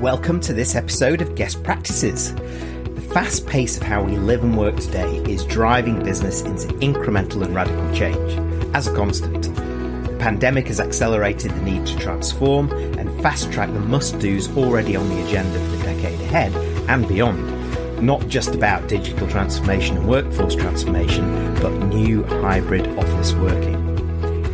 Welcome to this episode of Guest Practices. The fast pace of how we live and work today is driving business into incremental and radical change as a constant. The pandemic has accelerated the need to transform and fast track the must dos already on the agenda for the decade ahead and beyond. Not just about digital transformation and workforce transformation, but new hybrid office working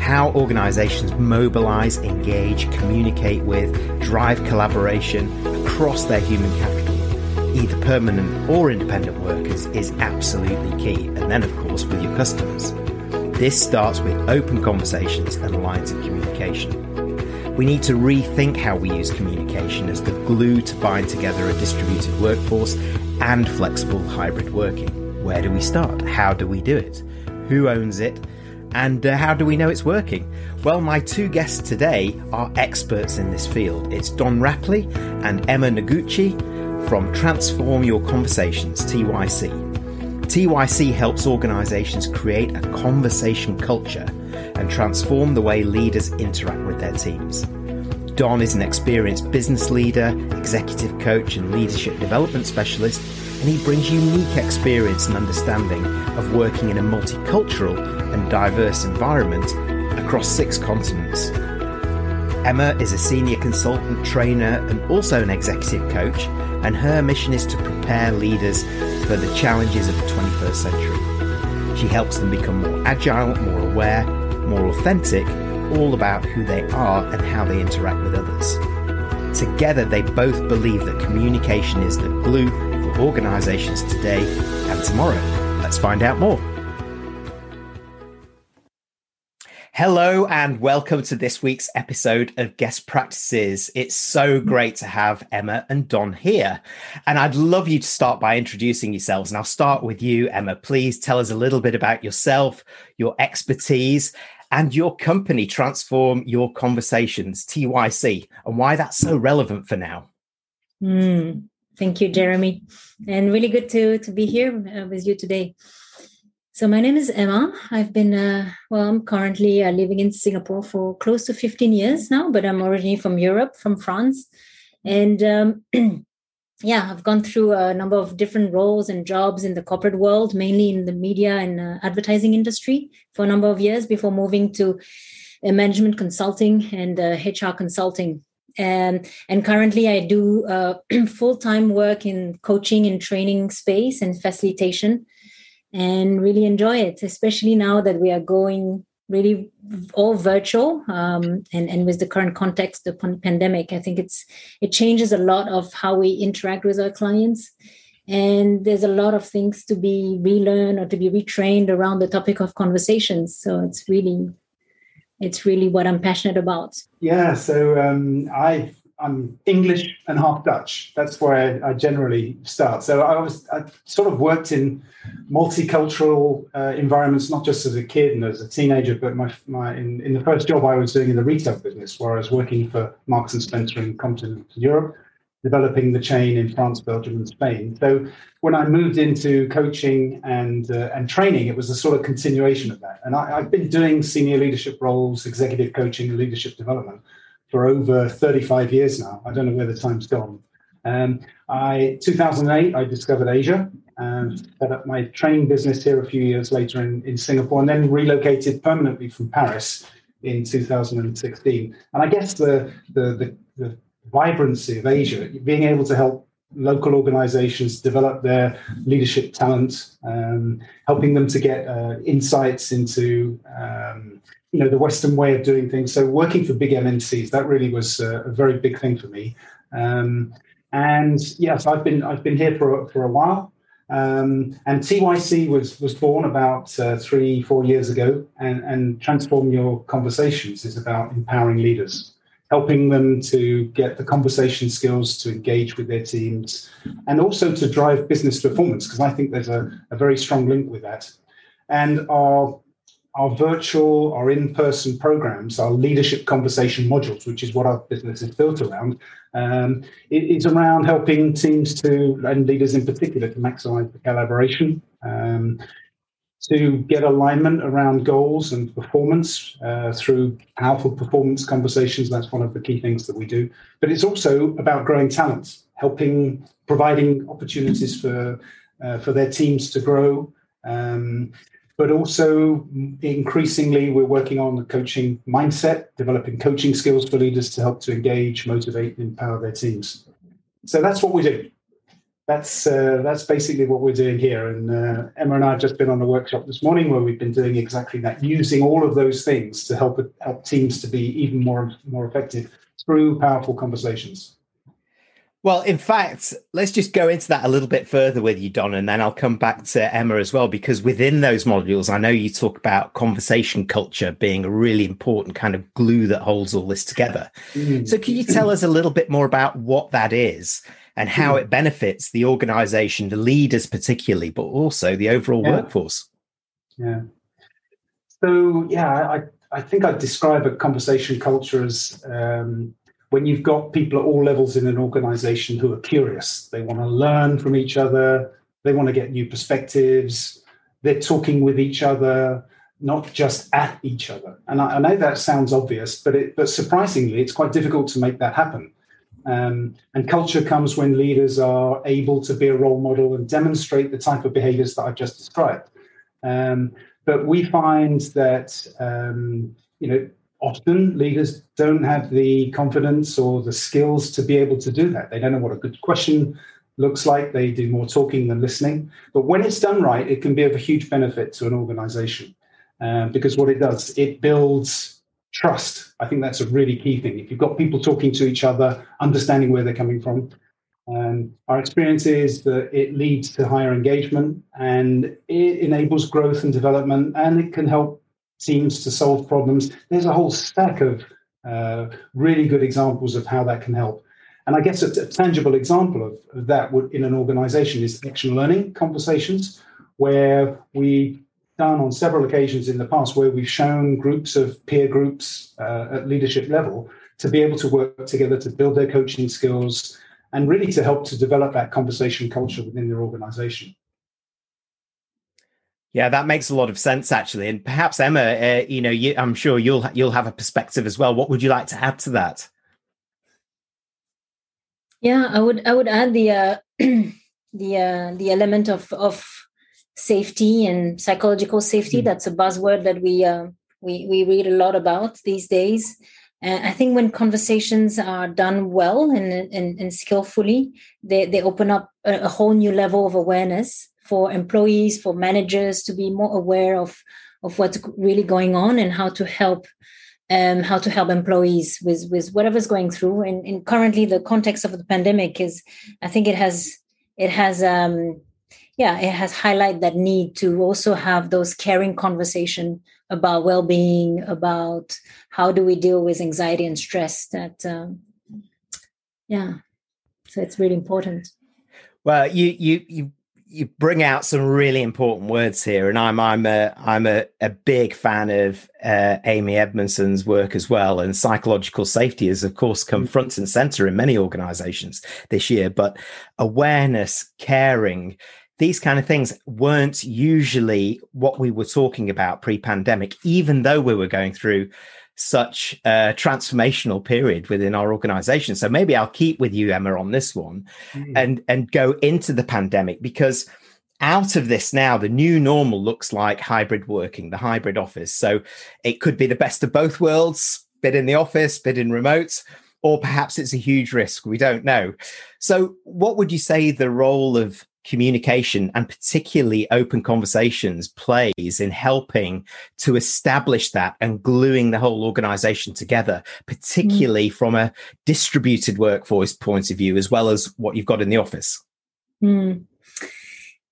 how organizations mobilize, engage, communicate with, drive collaboration across their human capital, either permanent or independent workers, is absolutely key. And then, of course, with your customers. This starts with open conversations and lines of communication. We need to rethink how we use communication as the glue to bind together a distributed workforce and flexible hybrid working. Where do we start? How do we do it? Who owns it? And uh, how do we know it's working? Well, my two guests today are experts in this field. It's Don Rapley and Emma Noguchi from Transform Your Conversations, TYC. TYC helps organizations create a conversation culture and transform the way leaders interact with their teams. Don is an experienced business leader, executive coach, and leadership development specialist, and he brings unique experience and understanding of working in a multicultural and diverse environment across six continents. Emma is a senior consultant, trainer, and also an executive coach, and her mission is to prepare leaders for the challenges of the 21st century. She helps them become more agile, more aware, more authentic, all about who they are and how they interact with others. Together, they both believe that communication is the glue for organizations today and tomorrow. Let's find out more. Hello and welcome to this week's episode of Guest Practices. It's so great to have Emma and Don here. And I'd love you to start by introducing yourselves. And I'll start with you, Emma. Please tell us a little bit about yourself, your expertise, and your company, Transform Your Conversations, TYC, and why that's so relevant for now. Mm, thank you, Jeremy. And really good to, to be here uh, with you today. So my name is Emma. I've been, uh, well, I'm currently uh, living in Singapore for close to 15 years now, but I'm originally from Europe, from France. And um, yeah, I've gone through a number of different roles and jobs in the corporate world, mainly in the media and uh, advertising industry for a number of years before moving to uh, management consulting and HR uh, consulting. And, and currently I do uh, full-time work in coaching and training space and facilitation and really enjoy it, especially now that we are going really all virtual um, and and with the current context of pandemic i think it's it changes a lot of how we interact with our clients. And there's a lot of things to be relearned or to be retrained around the topic of conversations. So it's really it's really what i'm passionate about. Yeah so um, i I'm English and half Dutch. That's where I, I generally start. So I was I sort of worked in multicultural uh, environments, not just as a kid and as a teenager, but my, my in, in the first job I was doing in the retail business, where I was working for Marks and Spencer in continental Europe, developing the chain in France, Belgium, and Spain. So when I moved into coaching and uh, and training, it was a sort of continuation of that. And I, I've been doing senior leadership roles, executive coaching, leadership development for over 35 years now. I don't know where the time's gone. Um, I 2008, I discovered Asia and set up my training business here a few years later in, in Singapore, and then relocated permanently from Paris in 2016. And I guess the, the, the, the vibrancy of Asia, being able to help local organizations develop their leadership talent, um, helping them to get uh, insights into um, you know the Western way of doing things. So working for big MNCs that really was a, a very big thing for me. Um, and yes, I've been I've been here for for a while. Um, and TYC was was born about uh, three four years ago, and and transform your conversations is about empowering leaders, helping them to get the conversation skills to engage with their teams, and also to drive business performance because I think there's a, a very strong link with that. And our our virtual, our in-person programs, our leadership conversation modules, which is what our business is built around, um, it, it's around helping teams to and leaders in particular to maximize the collaboration. Um, to get alignment around goals and performance uh, through powerful performance conversations. That's one of the key things that we do. But it's also about growing talent, helping, providing opportunities for uh, for their teams to grow. Um, but also increasingly, we're working on the coaching mindset, developing coaching skills for leaders to help to engage, motivate, and empower their teams. So that's what we do that's uh, that's basically what we're doing here. And uh, Emma and I have just been on a workshop this morning where we've been doing exactly that, using all of those things to help help teams to be even more more effective through powerful conversations. Well, in fact, let's just go into that a little bit further with you, Don, and then I'll come back to Emma as well, because within those modules, I know you talk about conversation culture being a really important kind of glue that holds all this together. Mm. So, can you tell us a little bit more about what that is? and how hmm. it benefits the organization, the leaders particularly, but also the overall yeah. workforce. Yeah. So yeah, I, I think I'd describe a conversation culture as um, when you've got people at all levels in an organization who are curious. They want to learn from each other. They want to get new perspectives. They're talking with each other, not just at each other. And I, I know that sounds obvious, but it, but surprisingly, it's quite difficult to make that happen. Um, and culture comes when leaders are able to be a role model and demonstrate the type of behaviors that I've just described. Um, but we find that um, you know often leaders don't have the confidence or the skills to be able to do that. They don't know what a good question looks like. They do more talking than listening. But when it's done right, it can be of a huge benefit to an organization uh, because what it does, it builds trust. I think that's a really key thing. If you've got people talking to each other, understanding where they're coming from, um, our experience is that it leads to higher engagement and it enables growth and development, and it can help teams to solve problems. There's a whole stack of uh, really good examples of how that can help. And I guess a, a tangible example of, of that would, in an organization is action learning conversations, where we've done on several occasions in the past where we've shown groups of peer groups uh, at leadership level to be able to work together to build their coaching skills and really to help to develop that conversation culture within their organization. Yeah, that makes a lot of sense actually, and perhaps Emma, uh, you know, you, I'm sure you'll you'll have a perspective as well. What would you like to add to that? Yeah, I would I would add the uh, the uh, the element of of safety and psychological safety. Mm. That's a buzzword that we uh, we we read a lot about these days. And I think when conversations are done well and and, and skillfully, they they open up a, a whole new level of awareness for employees, for managers to be more aware of of what's really going on and how to help um, how to help employees with with whatever's going through. And, and currently, the context of the pandemic is, I think it has it has um, yeah it has highlighted that need to also have those caring conversation about well-being about how do we deal with anxiety and stress that um, yeah so it's really important well you you you you bring out some really important words here, and I'm I'm a I'm a, a big fan of uh, Amy Edmondson's work as well. And psychological safety has, of course, come mm. front and center in many organisations this year. But awareness, caring, these kind of things weren't usually what we were talking about pre-pandemic, even though we were going through such a transformational period within our organization. So maybe I'll keep with you, Emma, on this one mm. and and go into the pandemic because out of this now, the new normal looks like hybrid working, the hybrid office. So it could be the best of both worlds, bit in the office, bit in remote, or perhaps it's a huge risk. We don't know. So, what would you say the role of communication and particularly open conversations plays in helping to establish that and gluing the whole organization together, particularly mm. from a distributed workforce point of view, as well as what you've got in the office? Mm.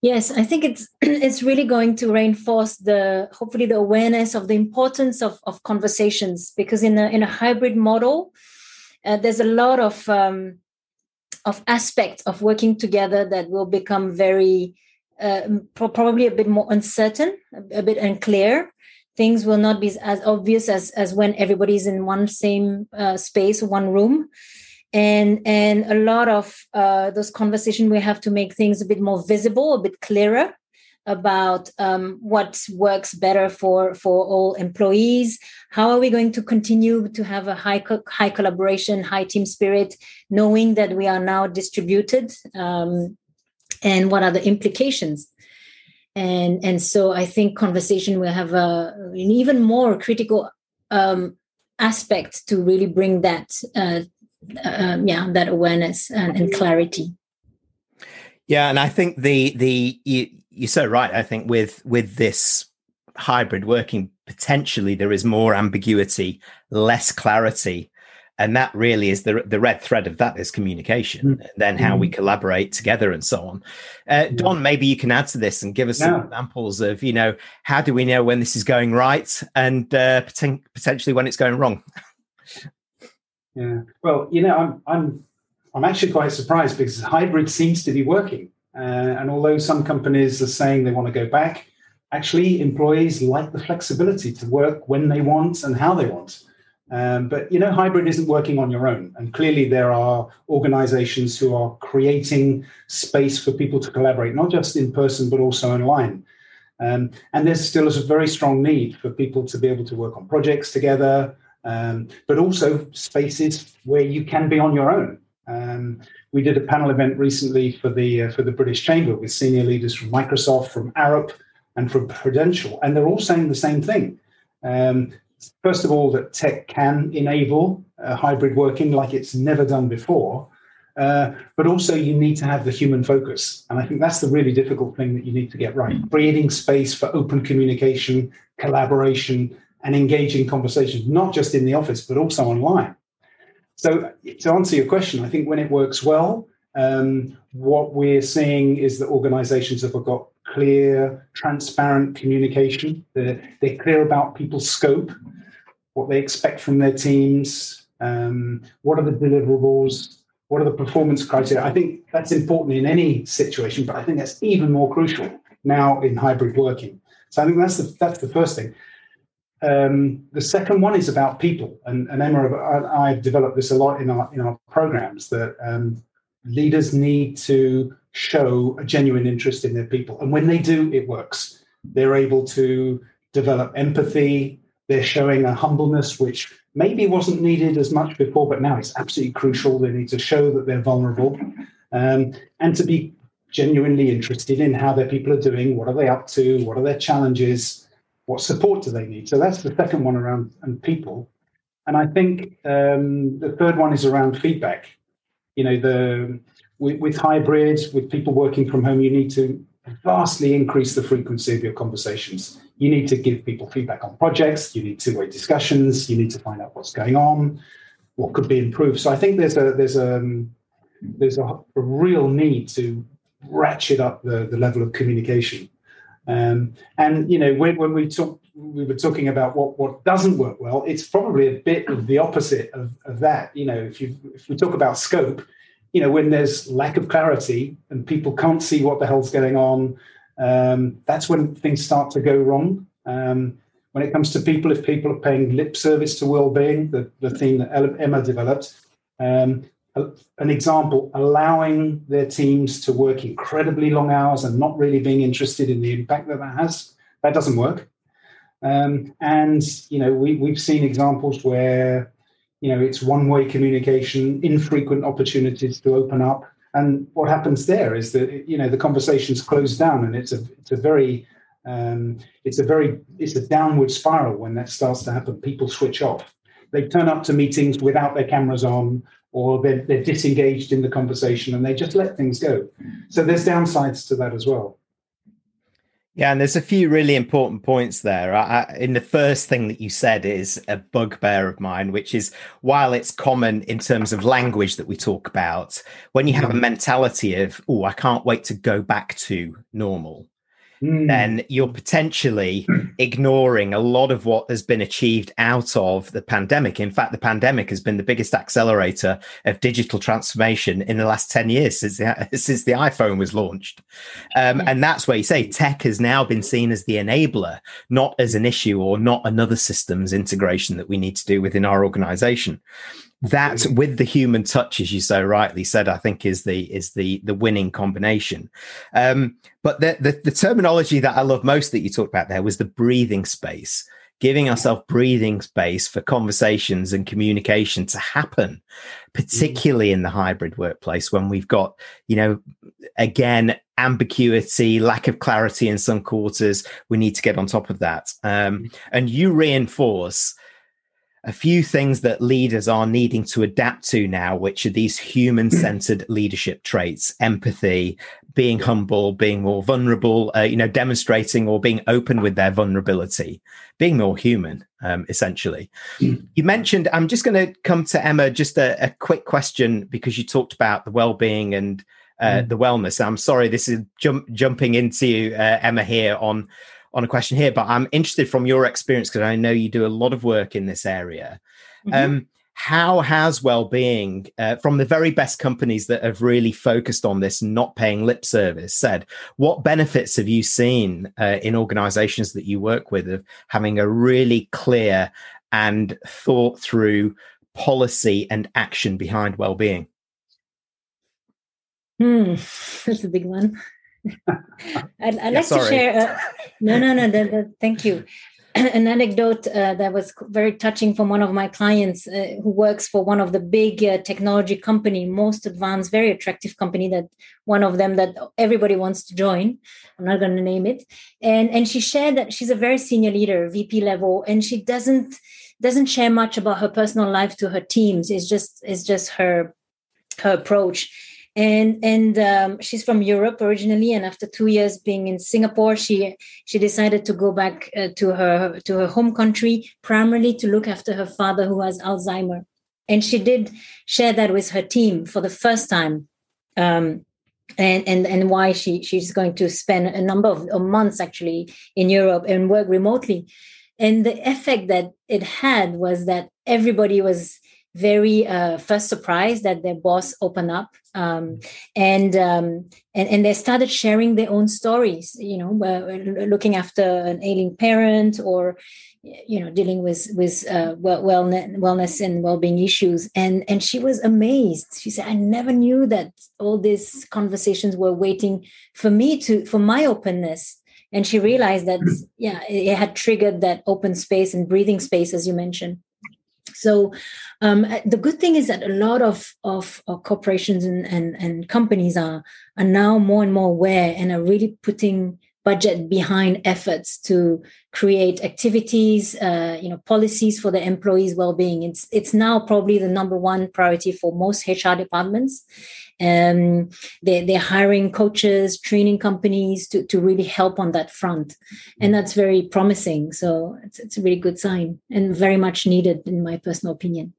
Yes, I think it's it's really going to reinforce the hopefully the awareness of the importance of, of conversations because in a in a hybrid model, uh, there's a lot of um, of aspects of working together that will become very uh, probably a bit more uncertain a, bit unclear. Things will not be as obvious as as when everybody's in one same uh, space one room. And and a lot of uh, those conversations we have to make things a bit more visible a bit clearer about um, what works better for for all employees. How are we going to continue to have a high co- high collaboration, high team spirit, knowing that we are now distributed, um, and what are the implications? And and so I think conversation will have a, an even more critical um, aspect to really bring that uh, uh, yeah that awareness and, and clarity. Yeah, and I think the the you're so right. I think with with this hybrid working, potentially there is more ambiguity, less clarity, and that really is the the red thread of that is communication. Mm. then how mm. we collaborate together and so on. Uh, Don, maybe you can add to this and give us yeah. some examples of you know how do we know when this is going right and uh, poten- potentially when it's going wrong. yeah, well, you know, I'm I'm I'm actually quite surprised because hybrid seems to be working. Uh, and although some companies are saying they want to go back, actually employees like the flexibility to work when they want and how they want. Um, but you know, hybrid isn't working on your own, and clearly there are organisations who are creating space for people to collaborate, not just in person but also online. Um, and there's still a very strong need for people to be able to work on projects together, um, but also spaces where you can be on your own. Um, we did a panel event recently for the uh, for the British Chamber with senior leaders from Microsoft, from Arup, and from Prudential, and they're all saying the same thing. Um, first of all, that tech can enable uh, hybrid working like it's never done before, uh, but also you need to have the human focus, and I think that's the really difficult thing that you need to get right. Creating space for open communication, collaboration, and engaging conversations, not just in the office but also online. So, to answer your question, I think when it works well, um, what we're seeing is that organizations have got clear, transparent communication. They're, they're clear about people's scope, what they expect from their teams, um, what are the deliverables, what are the performance criteria. I think that's important in any situation, but I think that's even more crucial now in hybrid working. So I think that's the, that's the first thing. Um, the second one is about people, and, and Emma, I, I've developed this a lot in our in our programs that um, leaders need to show a genuine interest in their people, and when they do, it works. They're able to develop empathy. They're showing a humbleness which maybe wasn't needed as much before, but now it's absolutely crucial. They need to show that they're vulnerable, um, and to be genuinely interested in how their people are doing. What are they up to? What are their challenges? What support do they need? So that's the second one around and people. And I think um, the third one is around feedback. You know, the with, with hybrids, with people working from home, you need to vastly increase the frequency of your conversations. You need to give people feedback on projects. You need two-way discussions. You need to find out what's going on, what could be improved. So I think there's a there's a there's a, a real need to ratchet up the, the level of communication um, and you know, when, when we talk, we were talking about what what doesn't work well. It's probably a bit of the opposite of, of that. You know, if you if we talk about scope, you know, when there's lack of clarity and people can't see what the hell's going on, um, that's when things start to go wrong. Um, when it comes to people, if people are paying lip service to well-being, the, the theme that Emma developed, um, an example, allowing their teams to work incredibly long hours and not really being interested in the impact that that has, that doesn't work. Um, and you know, we, we've seen examples where you know it's one-way communication, infrequent opportunities to open up, and what happens there is that you know the conversations close down, and it's a it's a very um, it's a very it's a downward spiral when that starts to happen. People switch off. They turn up to meetings without their cameras on or they're, they're disengaged in the conversation and they just let things go. So there's downsides to that as well. Yeah, and there's a few really important points there. I, I, in the first thing that you said is a bugbear of mine, which is while it's common in terms of language that we talk about, when you have a mm-hmm. mentality of, oh, I can't wait to go back to normal, mm. then you're potentially ignoring a lot of what has been achieved out of the pandemic. In fact, the pandemic has been the biggest accelerator of digital transformation in the last 10 years since the, since the iPhone was launched. Um, and that's where you say tech has now been seen as the enabler, not as an issue or not another systems integration that we need to do within our organization. That with the human touch as you so rightly said i think is the is the the winning combination. Um, but the, the, the terminology that i love most that you talked about there was the breathing space giving ourselves breathing space for conversations and communication to happen particularly in the hybrid workplace when we've got you know again ambiguity lack of clarity in some quarters. We need to get on top of that. Um, and you reinforce a few things that leaders are needing to adapt to now, which are these human centered leadership traits, empathy, being humble, being more vulnerable, uh, you know, demonstrating or being open with their vulnerability, being more human, um, essentially. Mm. You mentioned, I'm just going to come to Emma, just a, a, quick question because you talked about the well being and uh, mm. the wellness. I'm sorry, this is jump, jumping into uh, Emma here on on a question here, but I'm interested from your experience because I know you do a lot of work in this area. Mm-hmm. Um, how has well-being uh, from the very best companies that have really focused on this not paying lip service said what benefits have you seen uh, in organizations that you work with of having a really clear and thought through policy and action behind well-being hmm that's a big one I'd, I'd like sorry. to share. A, no, no, no. The, the, thank you. An anecdote uh, that was very touching from one of my clients uh, who works for one of the big uh, technology company, most advanced, very attractive company that one of them that everybody wants to join. I'm not going to name it. And and she shared that she's a very senior leader, VP level, and she doesn't doesn't share much about her personal life to her teams. It's just it's just her her approach and and um, she's from Europe originally. And after two years being in Singapore, she she decided to go back uh, to her to her home country, primarily to look after her father who has Alzheimer. And she did share that with her team for the first time. Um, and and and why she she's going to spend a number of, of months actually in Europe and work remotely. And the effect that it had was that everybody was very uh, first surprised that their boss opened up um, and, um, and and they started sharing their own stories you know uh, looking after an ailing parent or you know dealing with with uh, well, wellness, wellness and well-being issues. And and she was amazed. She said i never knew that all these conversations were waiting for me to for my openness. And she realized that yeah it had triggered that open space and breathing space as you mentioned so um, uh, the good thing is that a lot of, of, of corporations and, and, and, companies are, are now more and more aware and are really putting budget behind efforts to create activities, uh, you know, policies for the employees' well-being. It's it's now probably the number one priority for most HR departments. Um, they, they're hiring coaches, training companies to, to really help on that front. And that's very promising. So it's, it's a really good sign and very much needed, in my personal opinion.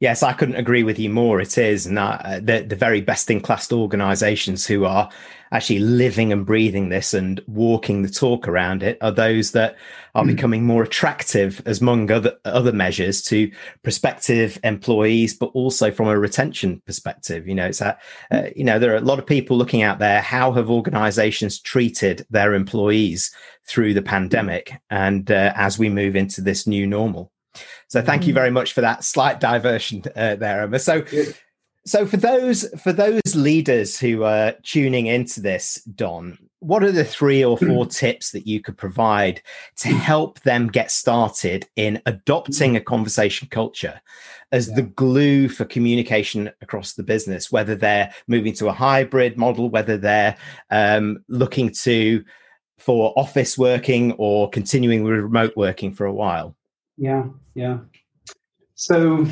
Yes, I couldn't agree with you more. It is, and uh, the, the very best in class organisations who are actually living and breathing this and walking the talk around it are those that are mm. becoming more attractive, as among other other measures, to prospective employees, but also from a retention perspective. You know, it's a, uh, you know there are a lot of people looking out there. How have organisations treated their employees through the pandemic, and uh, as we move into this new normal? So thank you mm. very much for that slight diversion uh, there, Emma. So, so for those for those leaders who are tuning into this, Don, what are the three or four tips that you could provide to help them get started in adopting a conversation culture as yeah. the glue for communication across the business? Whether they're moving to a hybrid model, whether they're um, looking to for office working or continuing with remote working for a while. Yeah, yeah. So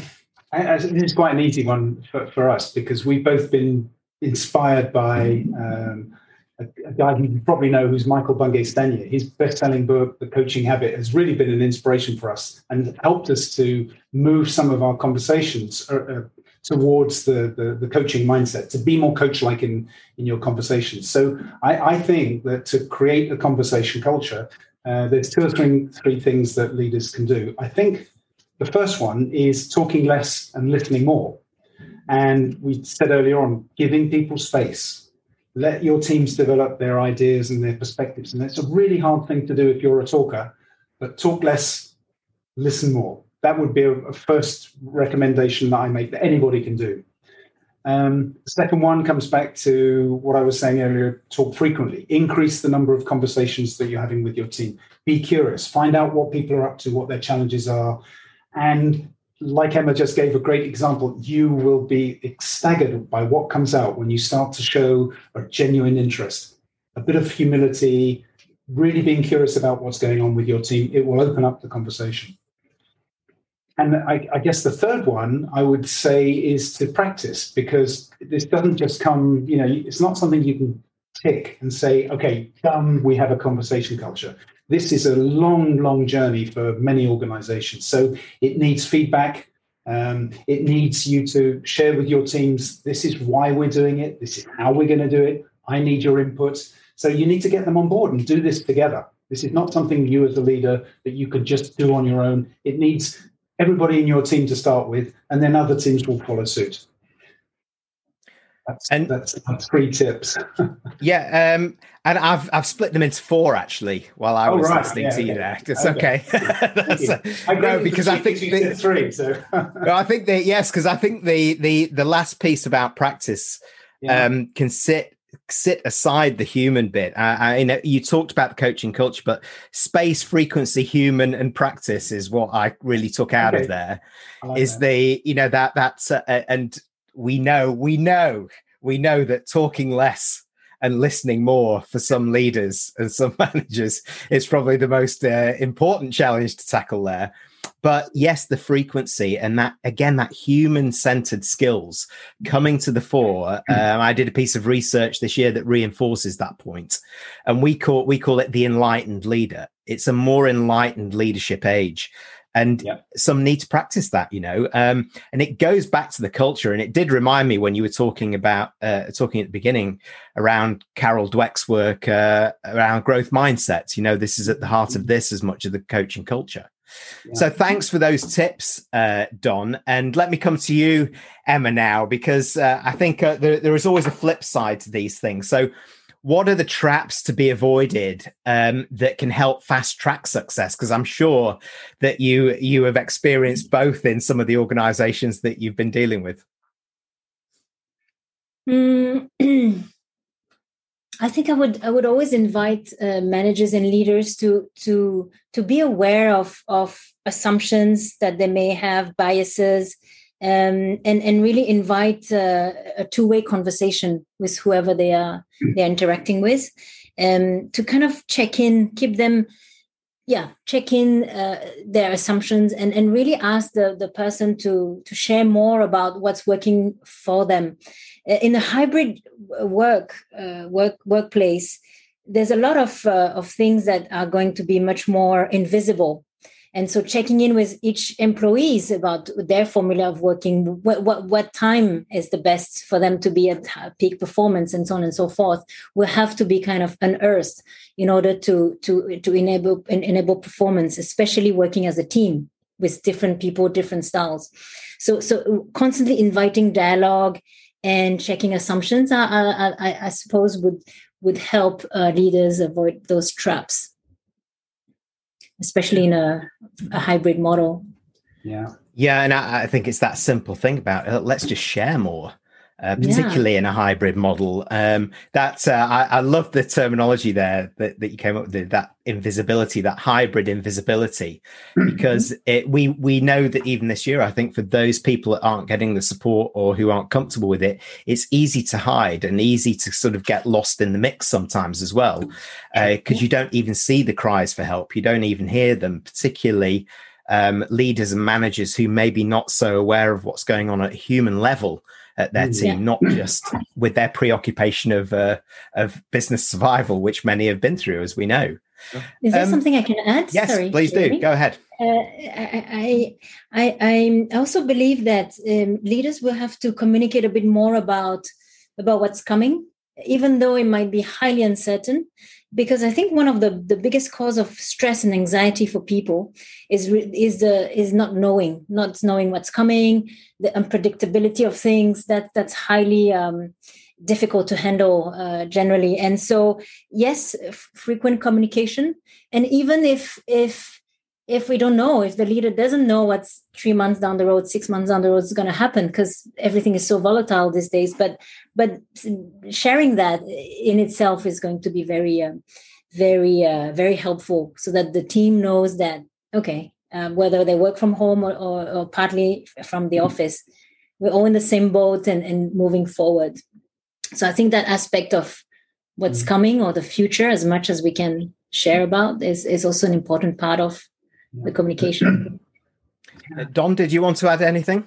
I, I, this is quite an easy one for, for us because we've both been inspired by um, a, a, guy who you probably know who's Michael Bungay Stanier. His best-selling book, The Coaching Habit, has really been an inspiration for us and helped us to move some of our conversations uh, uh, towards the, the, the coaching mindset, to be more coach-like in in your conversations. So I, I think that to create a conversation culture, uh, there's two or three, three things that leaders can do. I think the first one is talking less and listening more. And we said earlier on, giving people space. Let your teams develop their ideas and their perspectives. And it's a really hard thing to do if you're a talker, but talk less, listen more. that would be a, a first recommendation that I make that anybody can do. Um, second one comes back to what I was saying earlier talk frequently, increase the number of conversations that you're having with your team. Be curious, find out what people are up to, what their challenges are. And like Emma just gave a great example, you will be staggered by what comes out when you start to show a genuine interest, a bit of humility, really being curious about what's going on with your team. It will open up the conversation. And I, I, guess the third one I would say is to practice because this doesn't just come, you know, it's not something you can tick and say, okay, done, we have a conversation culture. This is a long, long journey for many organizations. So it needs feedback. Um, it needs you to share with your teams this is why we're doing it, this is how we're going to do it. I need your input. So you need to get them on board and do this together. This is not something you as a leader that you could just do on your own. It needs everybody in your team to start with, and then other teams will follow suit. That's, and that's, that's three tips. yeah, um, and I've I've split them into four actually while I oh, was right. listening yeah, to okay. you there. It's okay. okay. I know because I think the, three. So I think that yes, because I think the the the last piece about practice yeah. um, can sit sit aside the human bit. Uh, I, know you talked about the coaching culture, but space, frequency, human, and practice is what I really took out okay. of there. Like is that. the you know that that's uh, and we know we know we know that talking less and listening more for some leaders and some managers is probably the most uh, important challenge to tackle there but yes the frequency and that again that human centered skills coming to the fore hmm. um, i did a piece of research this year that reinforces that point. And we call we call it the enlightened leader. It's a more enlightened leadership age. And some need to practice that you know um, and it goes back to the culture. And it did remind me when you were talking about uh, talking at the beginning around carol dweck's work uh, around growth mindsets. You know this is at the heart of mm-hmm. this as much of the coaching culture so thanks for those tips, uh, Don. And let me come to you, Emma, now, because uh, I think uh, there, there is always a flip side to these things. So, what are the traps to be avoided um, that can help fast track success? Because I'm sure that you you have experienced both in some of the organizations that you've been dealing with. Mm. I think I would I would always invite uh, managers and leaders to to to be aware of of assumptions that they may have biases um, and and really invite uh, a two way conversation with whoever they are they're interacting with um, to kind of check in keep them yeah check in uh, their assumptions and and really ask the the person to to share more about what's working for them. In a hybrid work uh, work workplace there's a lot of uh, of things that are going to be much more invisible and so checking in with each employees about their formula of working what, what, what time is the best for them to be at peak performance and so on and so forth will have to be kind of unearthed in order to to to enable enable performance especially working as a team with different people different styles. So so constantly inviting dialogue and checking assumptions, I, I, I suppose would would help uh, leaders avoid those traps, especially in a, a hybrid model. Yeah, yeah, and I, I, think it's that simple thing about uh, let's just share more uh, particularly yeah. in a hybrid model. Um, that uh, I, I, love the terminology there that, that you came up with that invisibility, that hybrid invisibility, mm-hmm. because it, we we know that even this year, I think for those people that aren't getting the support or who aren't comfortable with it, it's easy to hide and easy to sort of get lost in the mix sometimes as well, because uh, you don't even see the cries for help, you don't even hear them, particularly. Um, leaders and managers who may be not so aware of what's going on at human level at their mm, team, yeah. not just with their preoccupation of uh, of business survival, which many have been through, as we know. Is there um, something I can add? Yes, Sorry, please do. Go ahead. Uh, I, I, I also believe that um, leaders will have to communicate a bit more about about what's coming, even though it might be highly uncertain because I think one of the, the biggest cause of stress and anxiety for people is is the is not knowing, not knowing what's coming, the unpredictability of things. That that's highly um, difficult to handle uh, generally. And so, yes, f- frequent communication, and even if if if we don't know if the leader doesn't know what's three months down the road six months down the road is going to happen because everything is so volatile these days but but sharing that in itself is going to be very uh, very uh, very helpful so that the team knows that okay um, whether they work from home or, or, or, partly from the office we're all in the same boat and, and moving forward so i think that aspect of what's mm-hmm. coming or the future as much as we can share about is, is also an important part of the communication. Uh, Don, did you want to add anything?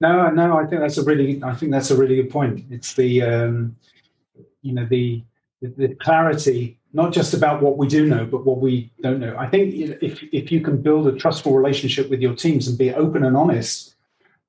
No, no. I think that's a really, I think that's a really good point. It's the, um, you know, the, the, the clarity, not just about what we do know, but what we don't know. I think if if you can build a trustful relationship with your teams and be open and honest,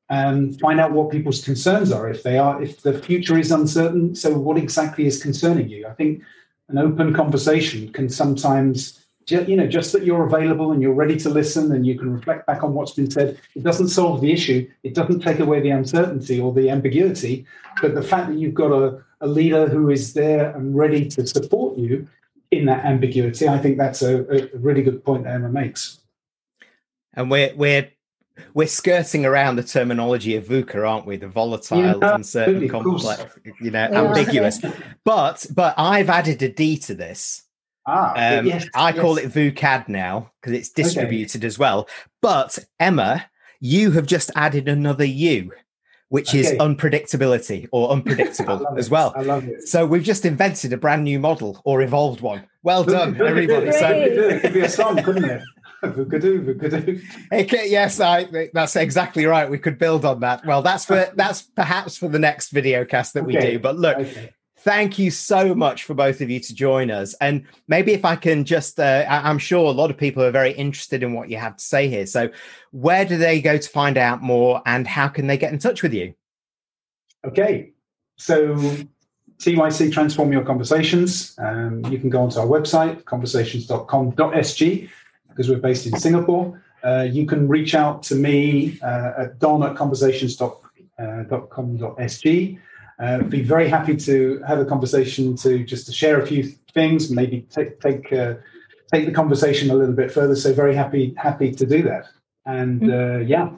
and find out what people's concerns are. If they are, if the future is uncertain, so what exactly is concerning you? I think an open conversation can sometimes you know, just that you're available and you're ready to listen and you can reflect back on what's been said, it doesn't solve the issue. It doesn't take away the uncertainty or the ambiguity. But the fact that you've got a, a leader who is there and ready to support you in that ambiguity, I think that's a, a really good point that Emma makes. And we're we're we're skirting around the terminology of VUCA, aren't we? The volatile, yeah, uncertain, complex, you know, yeah. ambiguous. But but I've added a D to this Ah, um, yes, I yes. call it VUCAD now because it's distributed okay. as well. But Emma, you have just added another U, which okay. is unpredictability or unpredictable as well. I love it. So we've just invented a brand new model or evolved one. Well done, everybody. So it could be a song, couldn't it? Okay, yes, I, that's exactly right. We could build on that. Well, that's for that's perhaps for the next video cast that we do. But look, okay thank you so much for both of you to join us. And maybe if I can just, uh, I'm sure a lot of people are very interested in what you have to say here. So, where do they go to find out more and how can they get in touch with you? Okay. So, TYC Transform Your Conversations. Um, you can go onto our website, conversations.com.sg, because we're based in Singapore. Uh, you can reach out to me uh, at don at conversations.com.sg. Uh, be very happy to have a conversation to just to share a few things, maybe take take uh, take the conversation a little bit further. So very happy happy to do that. And mm-hmm. uh, yeah,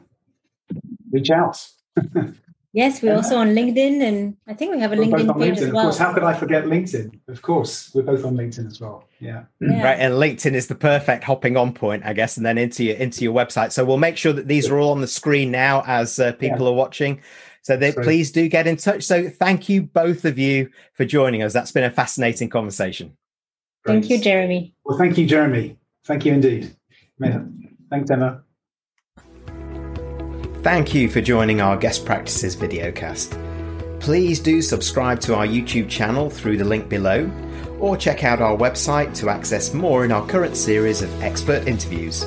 reach out. yes, we're also on LinkedIn, and I think we have a we're LinkedIn page LinkedIn, as well. Of course, how could I forget LinkedIn? Of course, we're both on LinkedIn as well. Yeah. yeah. Right, and LinkedIn is the perfect hopping on point, I guess, and then into your into your website. So we'll make sure that these are all on the screen now as uh, people yeah. are watching. So they, please do get in touch. So thank you both of you for joining us. That's been a fascinating conversation. Thank you, Jeremy. Well, thank you, Jeremy. Thank you indeed. Thanks, Emma. Thank you for joining our guest practices videocast. Please do subscribe to our YouTube channel through the link below, or check out our website to access more in our current series of expert interviews.